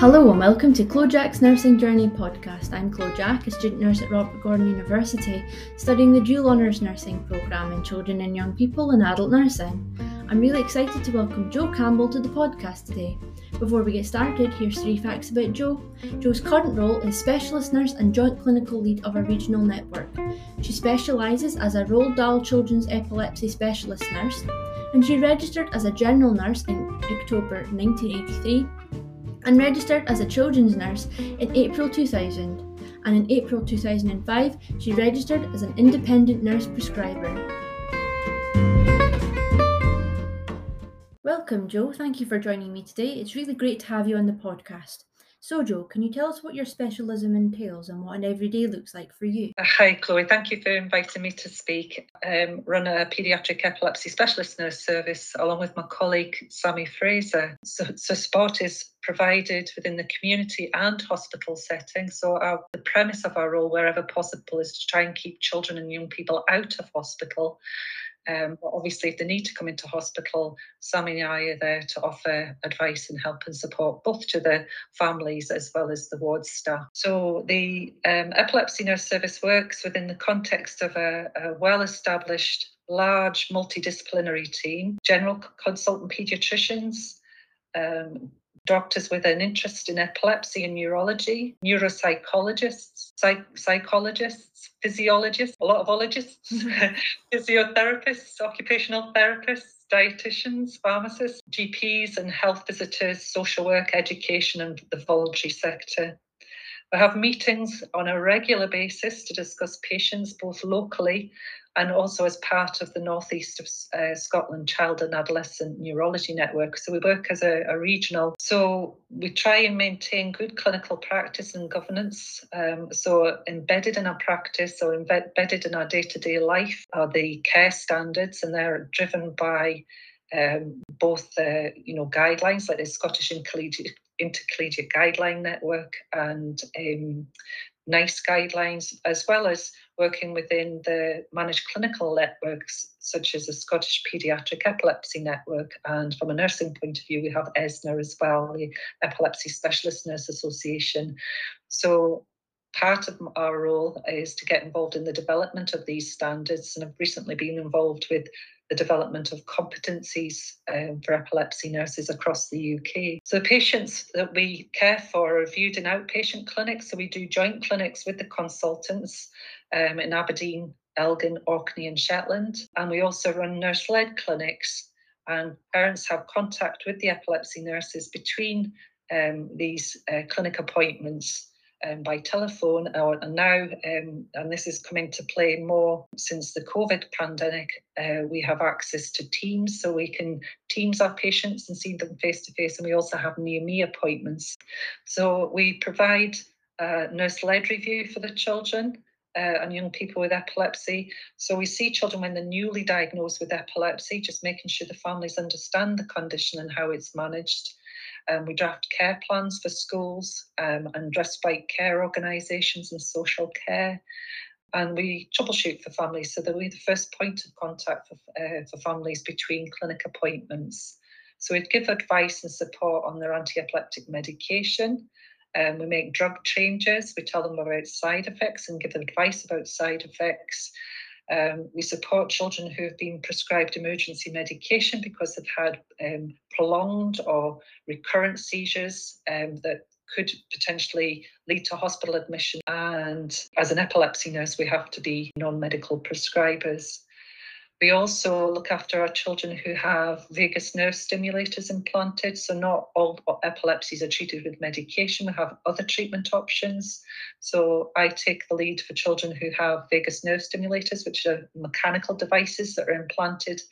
Hello and welcome to Chloe Jack's Nursing Journey podcast. I'm Chloe Jack, a student nurse at Robert Gordon University, studying the dual honours nursing programme in children and young people and adult nursing. I'm really excited to welcome Jo Campbell to the podcast today. Before we get started, here's three facts about Jo. Jo's current role is Specialist Nurse and Joint Clinical Lead of a regional network. She specialises as a Roald Dahl Children's Epilepsy Specialist Nurse, and she registered as a General Nurse in October 1983 and registered as a children's nurse in April 2000. And in April 2005, she registered as an independent nurse prescriber. Welcome, Jo. Thank you for joining me today. It's really great to have you on the podcast. So, Jo, can you tell us what your specialism entails and what an everyday looks like for you? Hi, Chloe. Thank you for inviting me to speak. Um, run a paediatric epilepsy specialist nurse service along with my colleague Sammy Fraser. So, so support is provided within the community and hospital setting. So our, the premise of our role, wherever possible, is to try and keep children and young people out of hospital um, but obviously, if they need to come into hospital, Sammy and I are there to offer advice and help and support both to the families as well as the ward staff. So the um, epilepsy nurse service works within the context of a, a well-established, large multidisciplinary team, general consultant paediatricians, um, doctors with an interest in epilepsy and neurology, neuropsychologists, psych- psychologists, physiologists, a lot of ologists, mm-hmm. physiotherapists, occupational therapists, dietitians, pharmacists, GPs, and health visitors, social work, education, and the voluntary sector. We have meetings on a regular basis to discuss patients both locally and also as part of the Northeast of uh, Scotland Child and Adolescent Neurology Network. So we work as a, a, regional. So we try and maintain good clinical practice and governance. Um, so embedded in our practice or embedded in our day-to-day life are the care standards, and they're driven by um, both the you know guidelines like the Scottish Intercollegiate, Intercollegiate Guideline Network and um, NICE guidelines, as well as working within the managed clinical networks, such as the Scottish Paediatric Epilepsy Network. And from a nursing point of view, we have ESNA as well, the Epilepsy Specialist Nurse Association. So part of our role is to get involved in the development of these standards and I've recently been involved with the development of competencies um, for epilepsy nurses across the UK. So, the patients that we care for are viewed in outpatient clinics. So, we do joint clinics with the consultants um, in Aberdeen, Elgin, Orkney, and Shetland. And we also run nurse led clinics, and parents have contact with the epilepsy nurses between um, these uh, clinic appointments um, by telephone, or, and now, um, and this is coming to play more since the COVID pandemic, uh, we have access to Teams, so we can Teams our patients and see them face to face, and we also have near me appointments. So we provide a nurse-led review for the children. Uh, and young people with epilepsy. So we see children when they're newly diagnosed with epilepsy, just making sure the families understand the condition and how it's managed. Um, we draft care plans for schools um, and respite care organisations and social care. And we troubleshoot for families so that we're the first point of contact for, uh, for families between clinic appointments. So we'd give advice and support on their anti epileptic medication. Um, we make drug changes. We tell them about side effects and give advice about side effects. Um, we support children who have been prescribed emergency medication because they've had um, prolonged or recurrent seizures um, that could potentially lead to hospital admission. And as an epilepsy nurse, we have to be non medical prescribers. We also look after our children who have vagus nerve stimulators implanted. So, not all epilepsies are treated with medication, we have other treatment options. So, I take the lead for children who have vagus nerve stimulators, which are mechanical devices that are implanted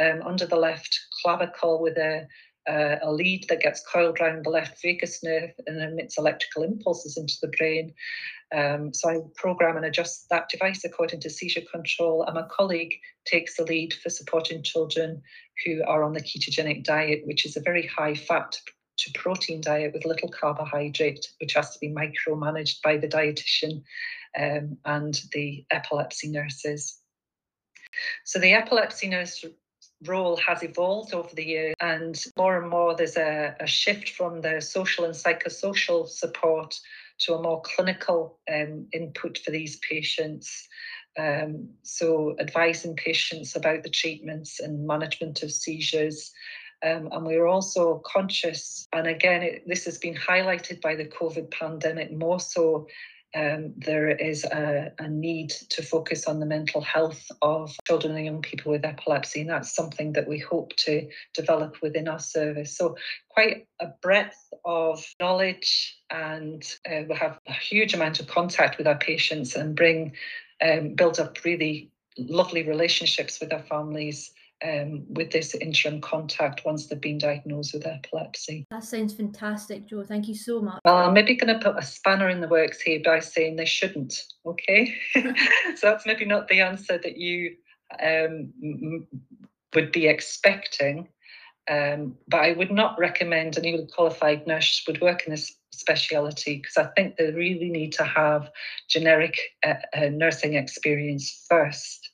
um, under the left clavicle with a uh, a lead that gets coiled around the left vagus nerve and emits electrical impulses into the brain. Um, so I program and adjust that device according to seizure control, and my colleague takes the lead for supporting children who are on the ketogenic diet, which is a very high fat to protein diet with little carbohydrate, which has to be micromanaged by the dietitian um, and the epilepsy nurses. So the epilepsy nurse role has evolved over the years, and more and more there's a, a shift from the social and psychosocial support to a more clinical um, input for these patients. Um, so, advising patients about the treatments and management of seizures. Um, and we're also conscious, and again, it, this has been highlighted by the COVID pandemic more so um, there is a, a, need to focus on the mental health of children and young people with epilepsy, and that's something that we hope to develop within our service. So, quite a breadth of knowledge, and uh, we have a huge amount of contact with our patients and bring um, build up really lovely relationships with our families um, with this interim contact once they've been diagnosed with epilepsy. That sounds fantastic, Jo. Thank you so much. Well, I'm maybe going to put a spanner in the works here by saying they shouldn't. Okay, so that's maybe not the answer that you um, would be expecting. Um, but I would not recommend a newly qualified nurse would work in this speciality because I think they really need to have generic uh, uh, nursing experience first.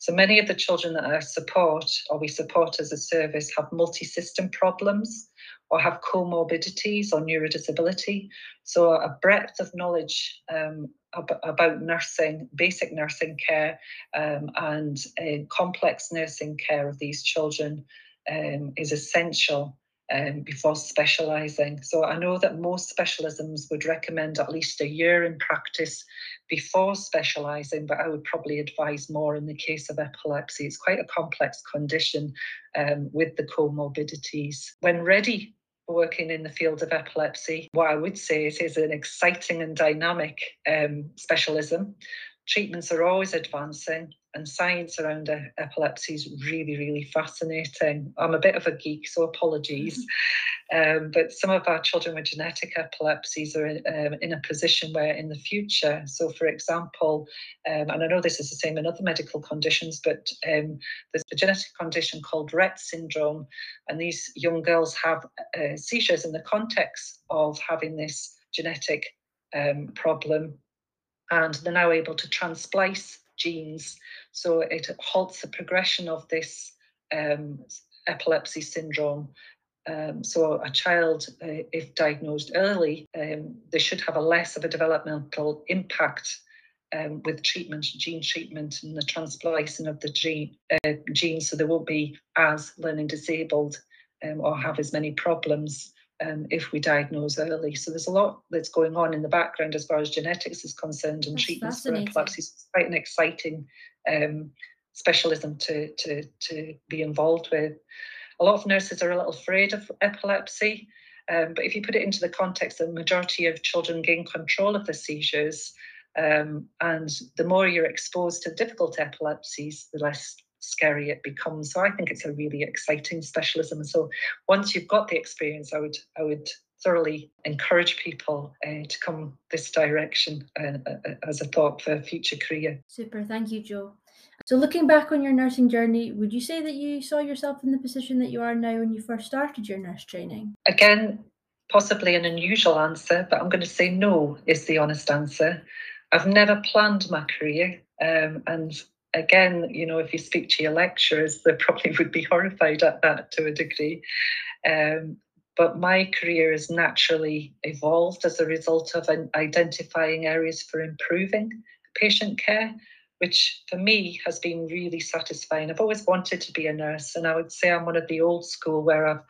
So many of the children that I support or we support as a service have multi system problems or have comorbidities or neurodisability. So a breadth of knowledge um, ab- about nursing, basic nursing care, um, and uh, complex nursing care of these children um, is essential um, before specialising. So I know that most specialisms would recommend at least a year in practice before specialising, but I would probably advise more in the case of epilepsy. It's quite a complex condition um, with the comorbidities. When ready for working in the field of epilepsy, what I would say is it is an exciting and dynamic um, specialism. Treatments are always advancing and science around epilepsy is really, really fascinating. I'm a bit of a geek, so apologies. Um, but some of our children with genetic epilepsies are in, um, in, a position where in the future, so for example, um, and I know this is the same in other medical conditions, but um, there's a genetic condition called Rett syndrome, and these young girls have uh, seizures in the context of having this genetic um, problem, and they're now able to transplice genes. So it halts the progression of this um, epilepsy syndrome. Um, so a child, uh, if diagnosed early, um, they should have a less of a developmental impact um, with treatment, gene treatment, and the transplicing of the gene, uh, gene, so they won't be as learning disabled um, or have as many problems um, if we diagnose early. So there's a lot that's going on in the background as far as genetics is concerned and that's treatments for epilepsy. It's quite an exciting um, specialism to, to, to be involved with. A lot of nurses are a little afraid of epilepsy, um, but if you put it into the context, the majority of children gain control of the seizures. Um, and the more you're exposed to difficult epilepsies, the less scary it becomes. So I think it's a really exciting specialism. So once you've got the experience, I would I would thoroughly encourage people uh, to come this direction uh, uh, as a thought for a future career. Super, thank you, Jo. So looking back on your nursing journey, would you say that you saw yourself in the position that you are now when you first started your nurse training? Again, possibly an unusual answer, but I'm going to say no is the honest answer. I've never planned my career, um, and again, you know, if you speak to your lecturers, they probably would be horrified at that to a degree. Um, but my career has naturally evolved as a result of identifying areas for improving patient care, which for me has been really satisfying. I've always wanted to be a nurse, and I would say I'm one of the old school where I've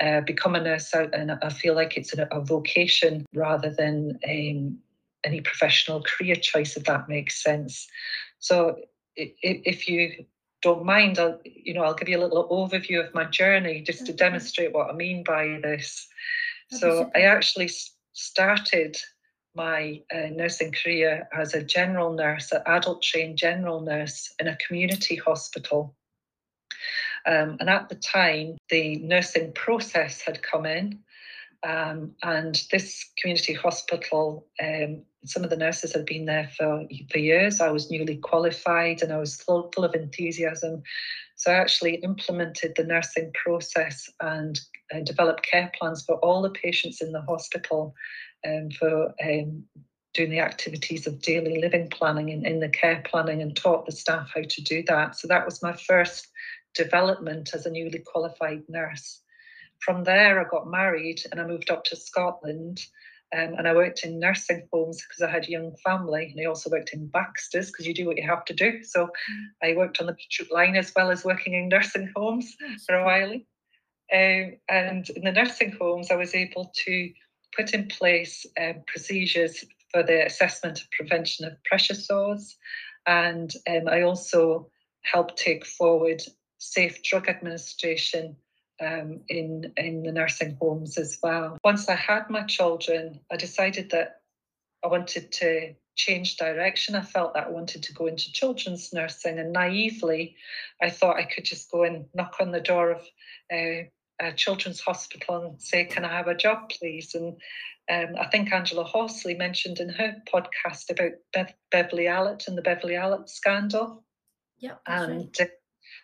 uh, become a nurse out and I feel like it's a, a vocation rather than um, any professional career choice, if that makes sense. So if you don't mind, I'll, you know, I'll give you a little overview of my journey just to demonstrate what I mean by this. so I actually started my uh, nursing career as a general nurse, an adult trained general nurse in a community hospital. Um, and at the time, the nursing process had come in, um, and this community hospital um, some of the nurses had been there for, for years. I was newly qualified and I was full, full of enthusiasm. So I actually implemented the nursing process and uh, developed care plans for all the patients in the hospital um, for um, doing the activities of daily living planning in, in the care planning and taught the staff how to do that. So that was my first development as a newly qualified nurse. From there, I got married and I moved up to Scotland. Um, and I worked in nursing homes because I had a young family, and I also worked in Baxter's because you do what you have to do. So mm. I worked on the Beetroot line as well as working in nursing homes for a while. Um, and in the nursing homes, I was able to put in place um, procedures for the assessment and prevention of pressure sores. And um, I also helped take forward safe drug administration um, in, in the nursing homes as well. Once I had my children, I decided that I wanted to change direction. I felt that I wanted to go into children's nursing, and naively, I thought I could just go and knock on the door of uh, a children's hospital and say, Can I have a job, please? And um, I think Angela Horsley mentioned in her podcast about Bev- Beverley Allitt and the Beverley Allitt scandal. Yeah. And right. uh,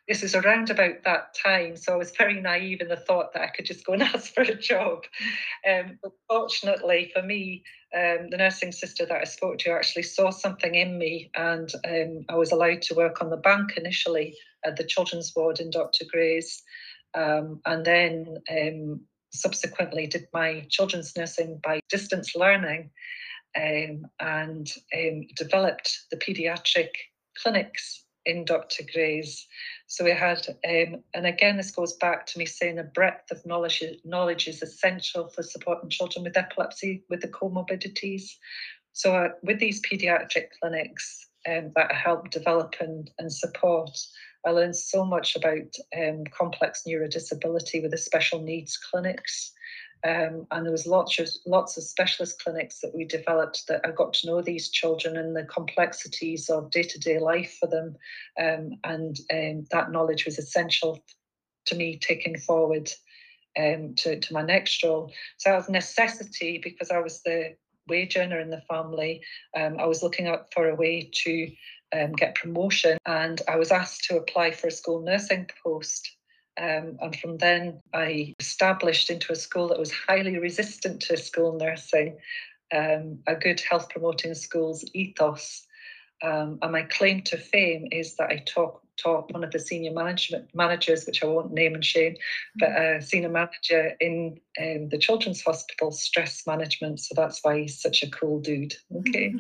this is around about that time. So I was very naive in the thought that I could just go and ask for a job. Um, but fortunately for me, um, the nursing sister that I spoke to actually saw something in me, and um, I was allowed to work on the bank initially at the children's ward in Dr. Gray's um, and then um, subsequently did my children's nursing by distance learning um, and um, developed the paediatric clinics in Dr. Gray's. So we had, um, and again, this goes back to me saying a breadth of knowledge, knowledge is essential for supporting children with epilepsy with the comorbidities. So uh, with these paediatric clinics um, that help develop and, and support, I learned so much about um, complex neurodisability with the special needs clinics. Um, and there was lots of lots of specialist clinics that we developed that I got to know these children and the complexities of day-to-day life for them, um, and um, that knowledge was essential to me taking forward um, to, to my next role. So of necessity, because I was the wage earner in the family, um, I was looking out for a way to um, get promotion, and I was asked to apply for a school nursing post. Um, and from then, I established into a school that was highly resistant to school nursing, um, a good health promoting schools ethos. Um, and my claim to fame is that I taught, taught one of the senior management managers, which I won't name and shame, but a senior manager in um, the Children's Hospital stress management. So that's why he's such a cool dude. Okay.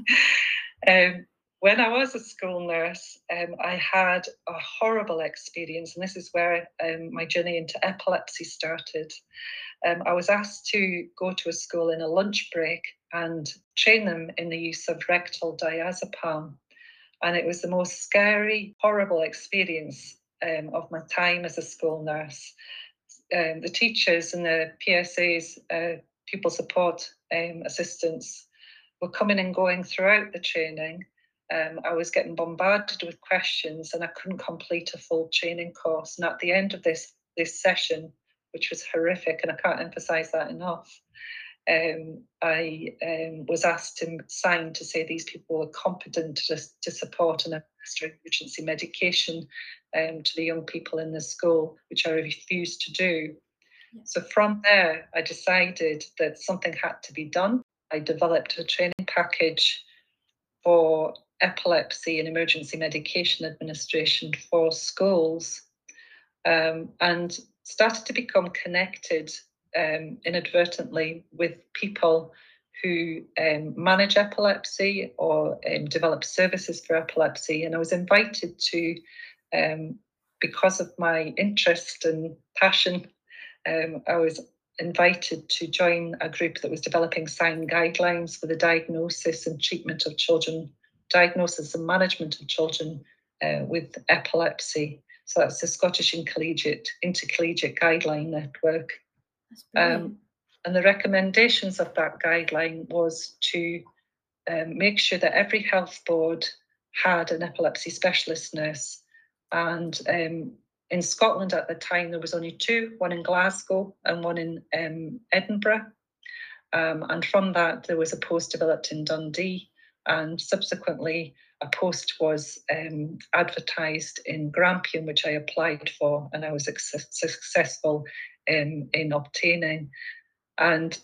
Um, when I was a school nurse, um, I had a horrible experience, and this is where um, my journey into epilepsy started. Um, I was asked to go to a school in a lunch break and train them in the use of rectal diazepam. And it was the most scary, horrible experience um, of my time as a school nurse. Um, the teachers and the PSAs, uh, pupil support um, assistants, were coming and going throughout the training um, I was getting bombarded with questions and I couldn't complete a full training course. And at the end of this this session, which was horrific, and I can't emphasize that enough, um, I um, was asked to sign to say these people were competent to, to support and administer emergency medication um, to the young people in the school, which I refused to do. Yeah. So from there, I decided that something had to be done. I developed a training package for epilepsy and emergency medication administration for schools um, and started to become connected um, inadvertently with people who um, manage epilepsy or um, develop services for epilepsy. And I was invited to, um, because of my interest and passion, um, I was invited to join a group that was developing SIGN guidelines for the diagnosis and treatment of children diagnosis and management of children uh, with epilepsy. So that's the Scottish Intercollegiate, Intercollegiate Guideline Network. Um, and the recommendations of that guideline was to um, make sure that every health board had an epilepsy specialist nurse. And um, in Scotland at the time, there was only two, one in Glasgow and one in um, Edinburgh. Um, and from that, there was a post developed in Dundee and subsequently a post was um, advertised in Grampian, which I applied for, and I was successful in, in obtaining. And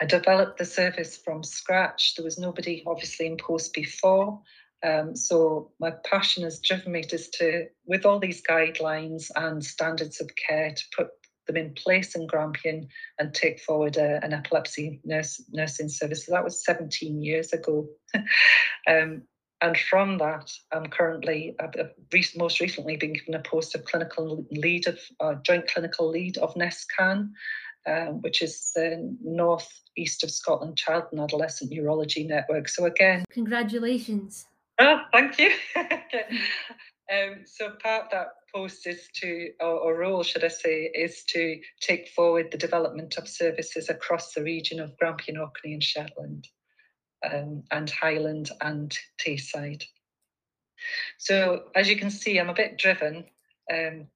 I developed the service from scratch. There was nobody obviously in post before, Um, so my passion has driven me just to, with all these guidelines and standards of care, to put them in place in Grampian and take forward a, an epilepsy nurse, nursing service. So that was 17 years ago. um, and from that, I'm currently, I've most recently been given a post of clinical lead of uh, joint clinical lead of NESCAN, um, which is the north east of Scotland Child and Adolescent Neurology Network. So again, congratulations. Oh, thank you. um, so part of that post is to, or, or, role, should I say, is to take forward the development of services across the region of Grampian, Orkney and Shetland, um, and Highland and Tayside. So as you can see, I'm a bit driven um,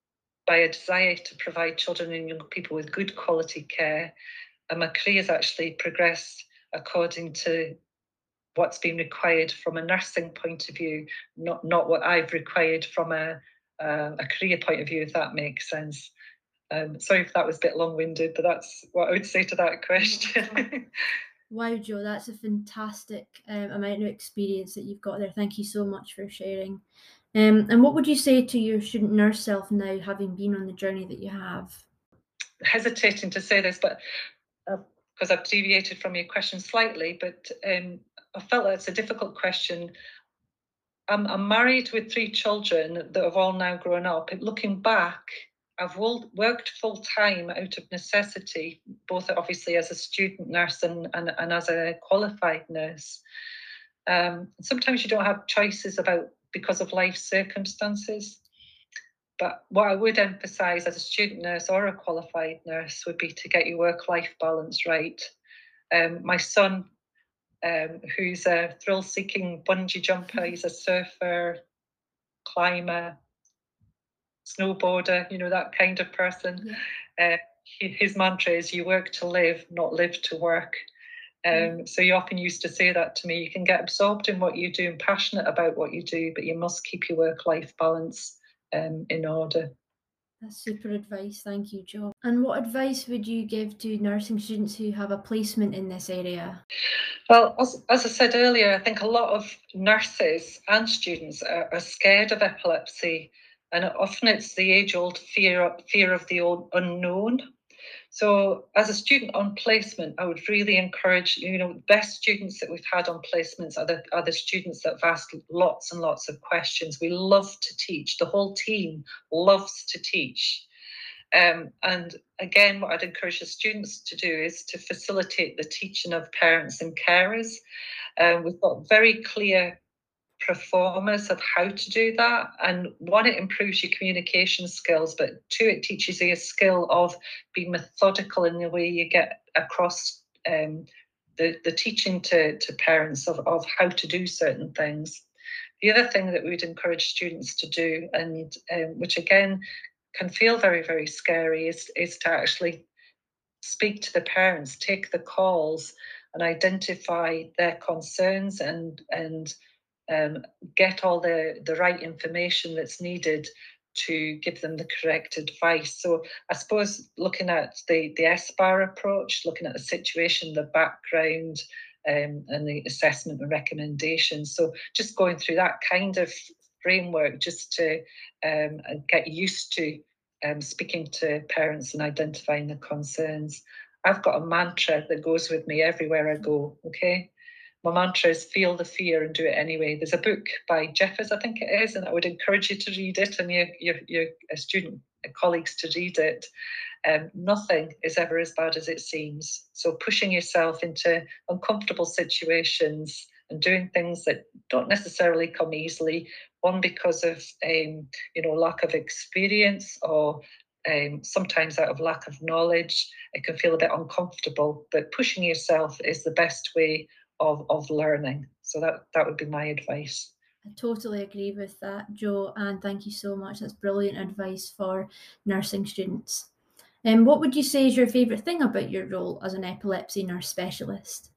by a desire to provide children and young people with good quality care. And my career has actually progressed according to what's been required from a nursing point of view, not not what I've required from a uh, a career point of view, if that makes sense. Um, sorry if that was a bit long-winded, but that's what I would say to that question. wow, Jo, that's a fantastic um, amount of experience that you've got there. Thank you so much for sharing. Um, and what would you say to your student nurse self now, having been on the journey that you have? Hesitating to say this, but because uh, I've deviated from your question slightly, but um, I felt that's a difficult question. I'm, I'm married with three children that have all now grown up. Looking back, I've worked full time out of necessity, both obviously as a student nurse and, and, and as a qualified nurse. Um, sometimes you don't have choices about because of life circumstances. But what I would emphasise as a student nurse or a qualified nurse would be to get your work life balance right. Um, my son um, who's a thrill seeking bungee jumper. He's a surfer, climber, snowboarder, you know, that kind of person. Yeah. Uh, his mantra is you work to live, not live to work. Um, mm. So he often used to say that to me. You can get absorbed in what you do and passionate about what you do, but you must keep your work life balance um, in order. That's super advice. Thank you, Jo. And what advice would you give to nursing students who have a placement in this area? Well, as, as I said earlier, I think a lot of nurses and students are, are scared of epilepsy, and often it's the age old fear, fear of the unknown. So, as a student on placement, I would really encourage, you know, the best students that we've had on placements are the, are the students that have asked lots and lots of questions. We love to teach, the whole team loves to teach. Um, and again, what I'd encourage the students to do is to facilitate the teaching of parents and carers. Um, we've got very clear proformas of how to do that. And one, it improves your communication skills, but two, it teaches you a skill of being methodical in the way you get across um, the, the teaching to, to parents of, of how to do certain things. The other thing that we'd encourage students to do, and um, which again can feel very, very scary, is, is to actually speak to the parents, take the calls, and identify their concerns and and um, get all the, the right information that's needed to give them the correct advice. So I suppose looking at the, the SBAR approach, looking at the situation, the background, um, and the assessment and recommendations. So just going through that kind of framework just to um, get used to um, speaking to parents and identifying the concerns. I've got a mantra that goes with me everywhere I go, okay? My mantra is feel the fear and do it anyway. There's a book by Jeffers, I think it is, and I would encourage you to read it and your, your, your student colleagues to read it. Um, nothing is ever as bad as it seems. So pushing yourself into uncomfortable situations and doing things that don't necessarily come easily, one because of um, you know lack of experience or um, sometimes out of lack of knowledge, it can feel a bit uncomfortable. But pushing yourself is the best way of, of learning. So that, that would be my advice. I totally agree with that, Jo, and thank you so much. That's brilliant advice for nursing students. And um, what would you say is your favourite thing about your role as an epilepsy nurse specialist?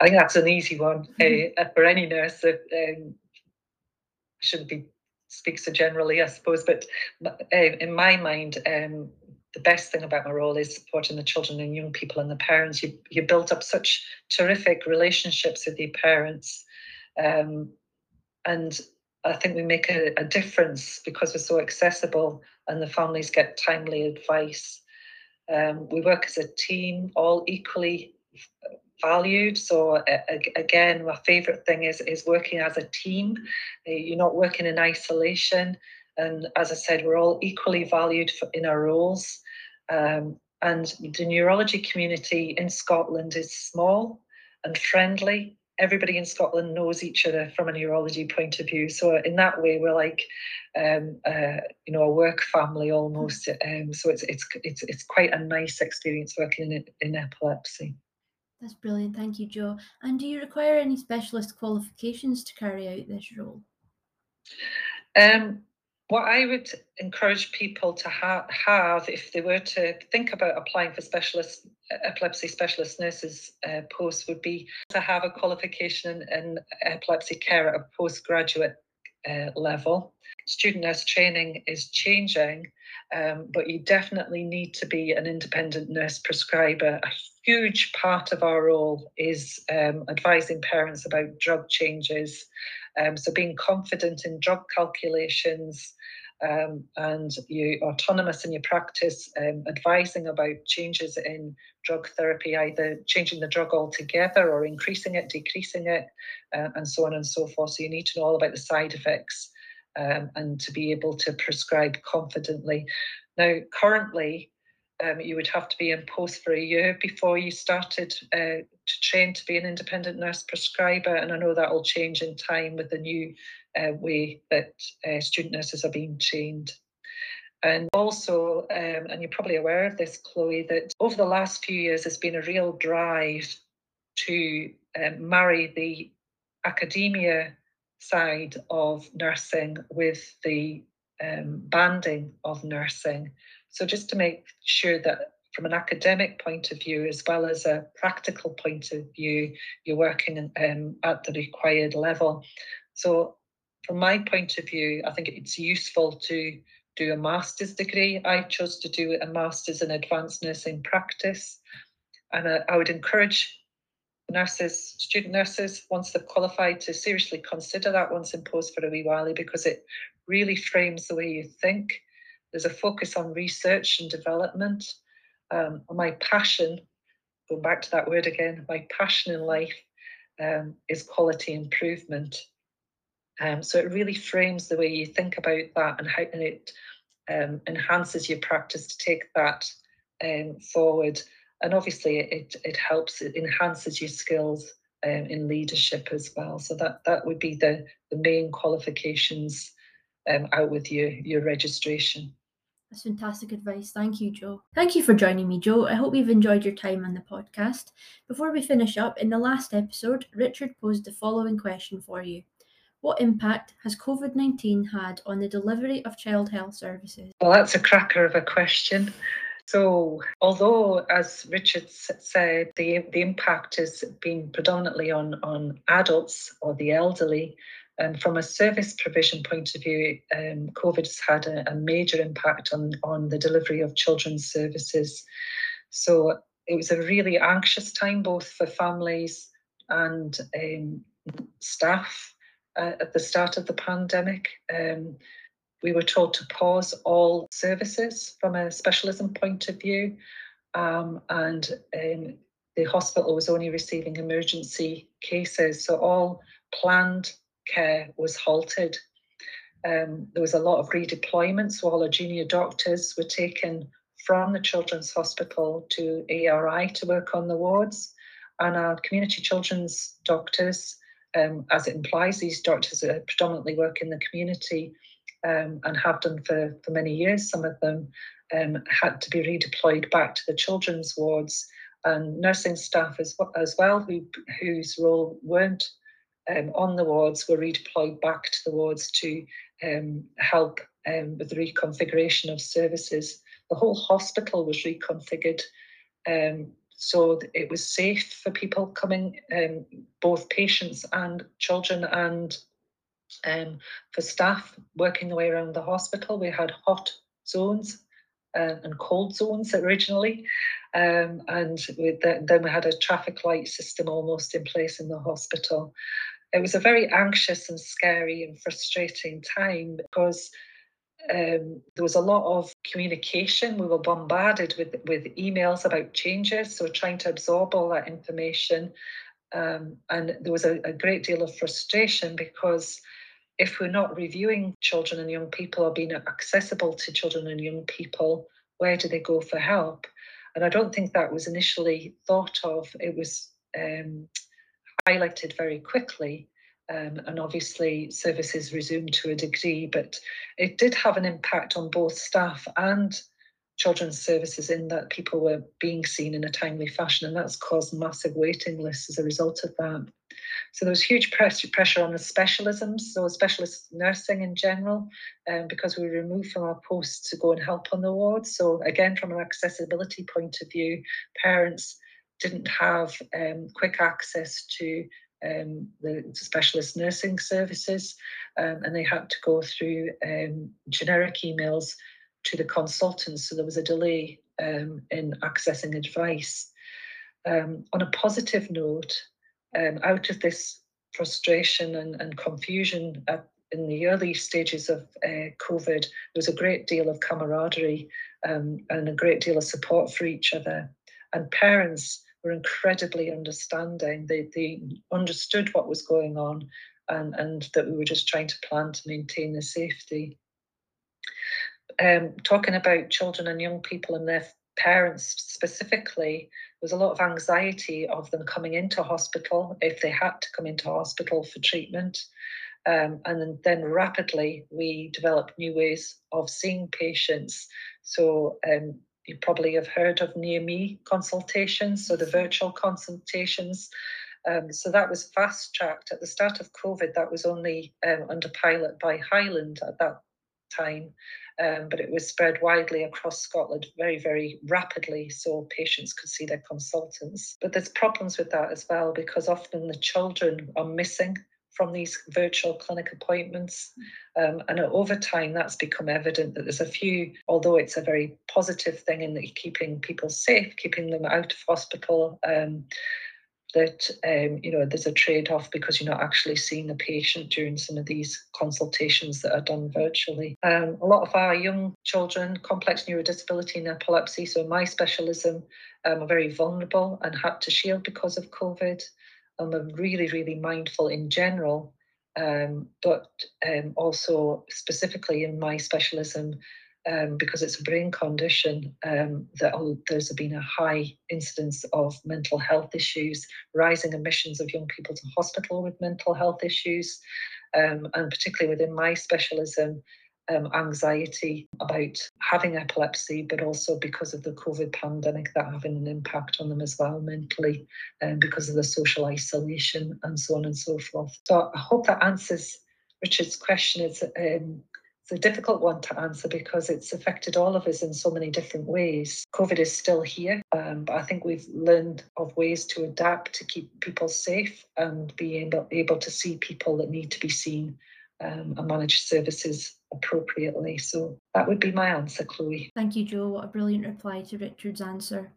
I think that's an easy one uh, for any nurse. Uh, um, shouldn't be speak so generally, I suppose, but uh, in my mind, um, the best thing about my role is supporting the children and young people and the parents. You you built up such terrific relationships with your parents. Um, and I think we make a, a difference because we're so accessible and the families get timely advice. Um, we work as a team, all equally valued. So uh, again, my favourite thing is is working as a team. Uh, you're not working in isolation, and as I said, we're all equally valued for, in our roles. Um, and the neurology community in Scotland is small and friendly. Everybody in Scotland knows each other from a neurology point of view. So in that way, we're like, um, uh, you know, a work family almost. Um, so it's it's it's it's quite a nice experience working in, in epilepsy. That's brilliant. Thank you, Jo. And do you require any specialist qualifications to carry out this role? Um, what I would encourage people to ha- have if they were to think about applying for specialist epilepsy specialist nurses uh, posts would be to have a qualification in epilepsy care at a postgraduate uh, level. Student nurse training is changing, um, but you definitely need to be an independent nurse prescriber. A huge part of our role is um, advising parents about drug changes. Um, so being confident in drug calculations, um, and you autonomous in your practice, um, advising about changes in drug therapy, either changing the drug altogether or increasing it, decreasing it, uh, and so on and so forth. So you need to know all about the side effects um, and to be able to prescribe confidently. Now, currently, um, you would have to be in post for a year before you started uh, to train to be an independent nurse prescriber. And I know that will change in time with the new uh, way that uh, student nurses are being trained. And also, um, and you're probably aware of this, Chloe, that over the last few years, there's been a real drive to um, marry the academia side of nursing with the um, banding of nursing. So, just to make sure that from an academic point of view, as well as a practical point of view, you're working um, at the required level. So, from my point of view, I think it's useful to do a master's degree. I chose to do a master's in advanced nursing practice. And I, I would encourage nurses, student nurses, once they've qualified, to seriously consider that once in post for a wee while because it really frames the way you think. There's a focus on research and development. Um, my passion, going back to that word again, my passion in life um, is quality improvement. Um, so it really frames the way you think about that and how and it um, enhances your practice to take that um, forward. And obviously, it it helps it enhances your skills um, in leadership as well. So that that would be the the main qualifications um, out with your your registration. That's fantastic advice. Thank you, Jo. Thank you for joining me, Jo. I hope you've enjoyed your time on the podcast. Before we finish up, in the last episode, Richard posed the following question for you what impact has COVID 19 had on the delivery of child health services? Well, that's a cracker of a question. So, although, as Richard said, the, the impact has been predominantly on, on adults or the elderly, um, from a service provision point of view, um, COVID has had a, a, major impact on, on the delivery of children's services. So, it was a really anxious time both for families and um, staff uh, at the start of the pandemic. Um, we were told to pause all services from a specialism point of view, um, and um, the hospital was only receiving emergency cases, so all planned care was halted. Um, there was a lot of redeployment, so all our junior doctors were taken from the Children's Hospital to ARI to work on the wards, and our community children's doctors um, as it implies, these doctors predominantly work in the community um, and have done for, for many years. Some of them um, had to be redeployed back to the children's wards and nursing staff as, as well, who, whose role weren't um, on the wards, were redeployed back to the wards to um, help um, with the reconfiguration of services. The whole hospital was reconfigured um, so it was safe for people coming, um, both patients and children, and um, for staff working their way around the hospital. We had hot zones uh, and cold zones originally, um, and the, then we had a traffic light system almost in place in the hospital. It was a very anxious and scary and frustrating time because um, there was a lot of communication. We were bombarded with, with emails about changes, so trying to absorb all that information. Um, and there was a, a great deal of frustration because if we're not reviewing children and young people or being accessible to children and young people, where do they go for help? And I don't think that was initially thought of. It was um, highlighted very quickly. Um, and obviously, services resumed to a degree, but it did have an impact on both staff and children's services in that people were being seen in a timely fashion, and that's caused massive waiting lists as a result of that. So there was huge pressure on the specialisms, so specialist nursing in general, um, because we were removed from our posts to go and help on the wards. So again, from an accessibility point of view, parents didn't have um, quick access to um, the specialist nursing services, um, and they had to go through um, generic emails to the consultants. So there was a delay um, in accessing advice. Um, on a positive note, out of this frustration and, and confusion at, in the early stages of uh, COVID, there was a great deal of camaraderie and a great deal of support for each other. And parents were incredibly understanding. They, they understood what was going on and, and that we were just trying to plan to maintain the safety. Um, talking about children and young people and their parents specifically, there was a lot of anxiety of them coming into hospital if they had to come into hospital for treatment. Um, and then, rapidly we developed new ways of seeing patients. So um, you probably have heard of near me consultations, so the virtual consultations. Um, so that was fast tracked at the start of COVID. That was only um, under pilot by Highland at that time, um, but it was spread widely across Scotland very, very rapidly, so patients could see their consultants. But there's problems with that as well because often the children are missing from these virtual clinic appointments. Um, and over time, that's become evident that there's a few, although it's a very positive thing in keeping people safe, keeping them out of hospital. Um, that um, you know there's a trade-off because you're not actually seeing the patient during some of these consultations that are done virtually. Um, a lot of our young children, complex neurodisability and epilepsy, so my specialism, um, are very vulnerable and had to shield because of COVID. I'm really, really mindful in general, um, but um, also specifically in my specialism, um, because it's a brain condition, um, that oh, there's been a high incidence of mental health issues, rising admissions of young people to hospital with mental health issues, um, and particularly within my specialism, um, anxiety about having epilepsy, but also because of the COVID pandemic, that having an impact on them as well mentally, um, because of the social isolation and so on and so forth. So I hope that answers Richard's question. It's um, it's a difficult one to answer because it's affected all of us in so many different ways. COVID is still here, um, but I think we've learned of ways to adapt to keep people safe and be able, able to see people that need to be seen um, and manage services appropriately. So that would be my answer, Chloe. Thank you, Jo. What a brilliant reply to Richard's answer.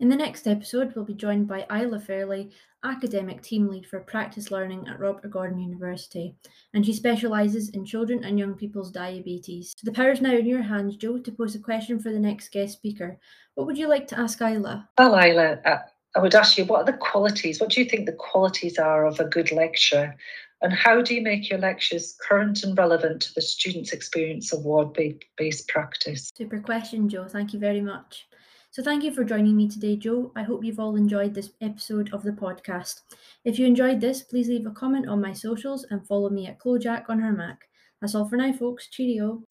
In the next episode, we'll be joined by Isla Fairley, Academic Team Lead for Practice Learning at Robert Gordon University, and she specialises in children and young people's diabetes. So the power's now in your hands, Jo, to pose a question for the next guest speaker. What would you like to ask Isla? Well, Isla, uh, I would ask you, what are the qualities? What do you think the qualities are of a good lecturer? And how do you make your lectures current and relevant to the student's experience of ward based practice? Super question, Jo. Thank you very much. So, thank you for joining me today, Jo. I hope you've all enjoyed this episode of the podcast. If you enjoyed this, please leave a comment on my socials and follow me at CloJack on her Mac. That's all for now, folks. Cheerio.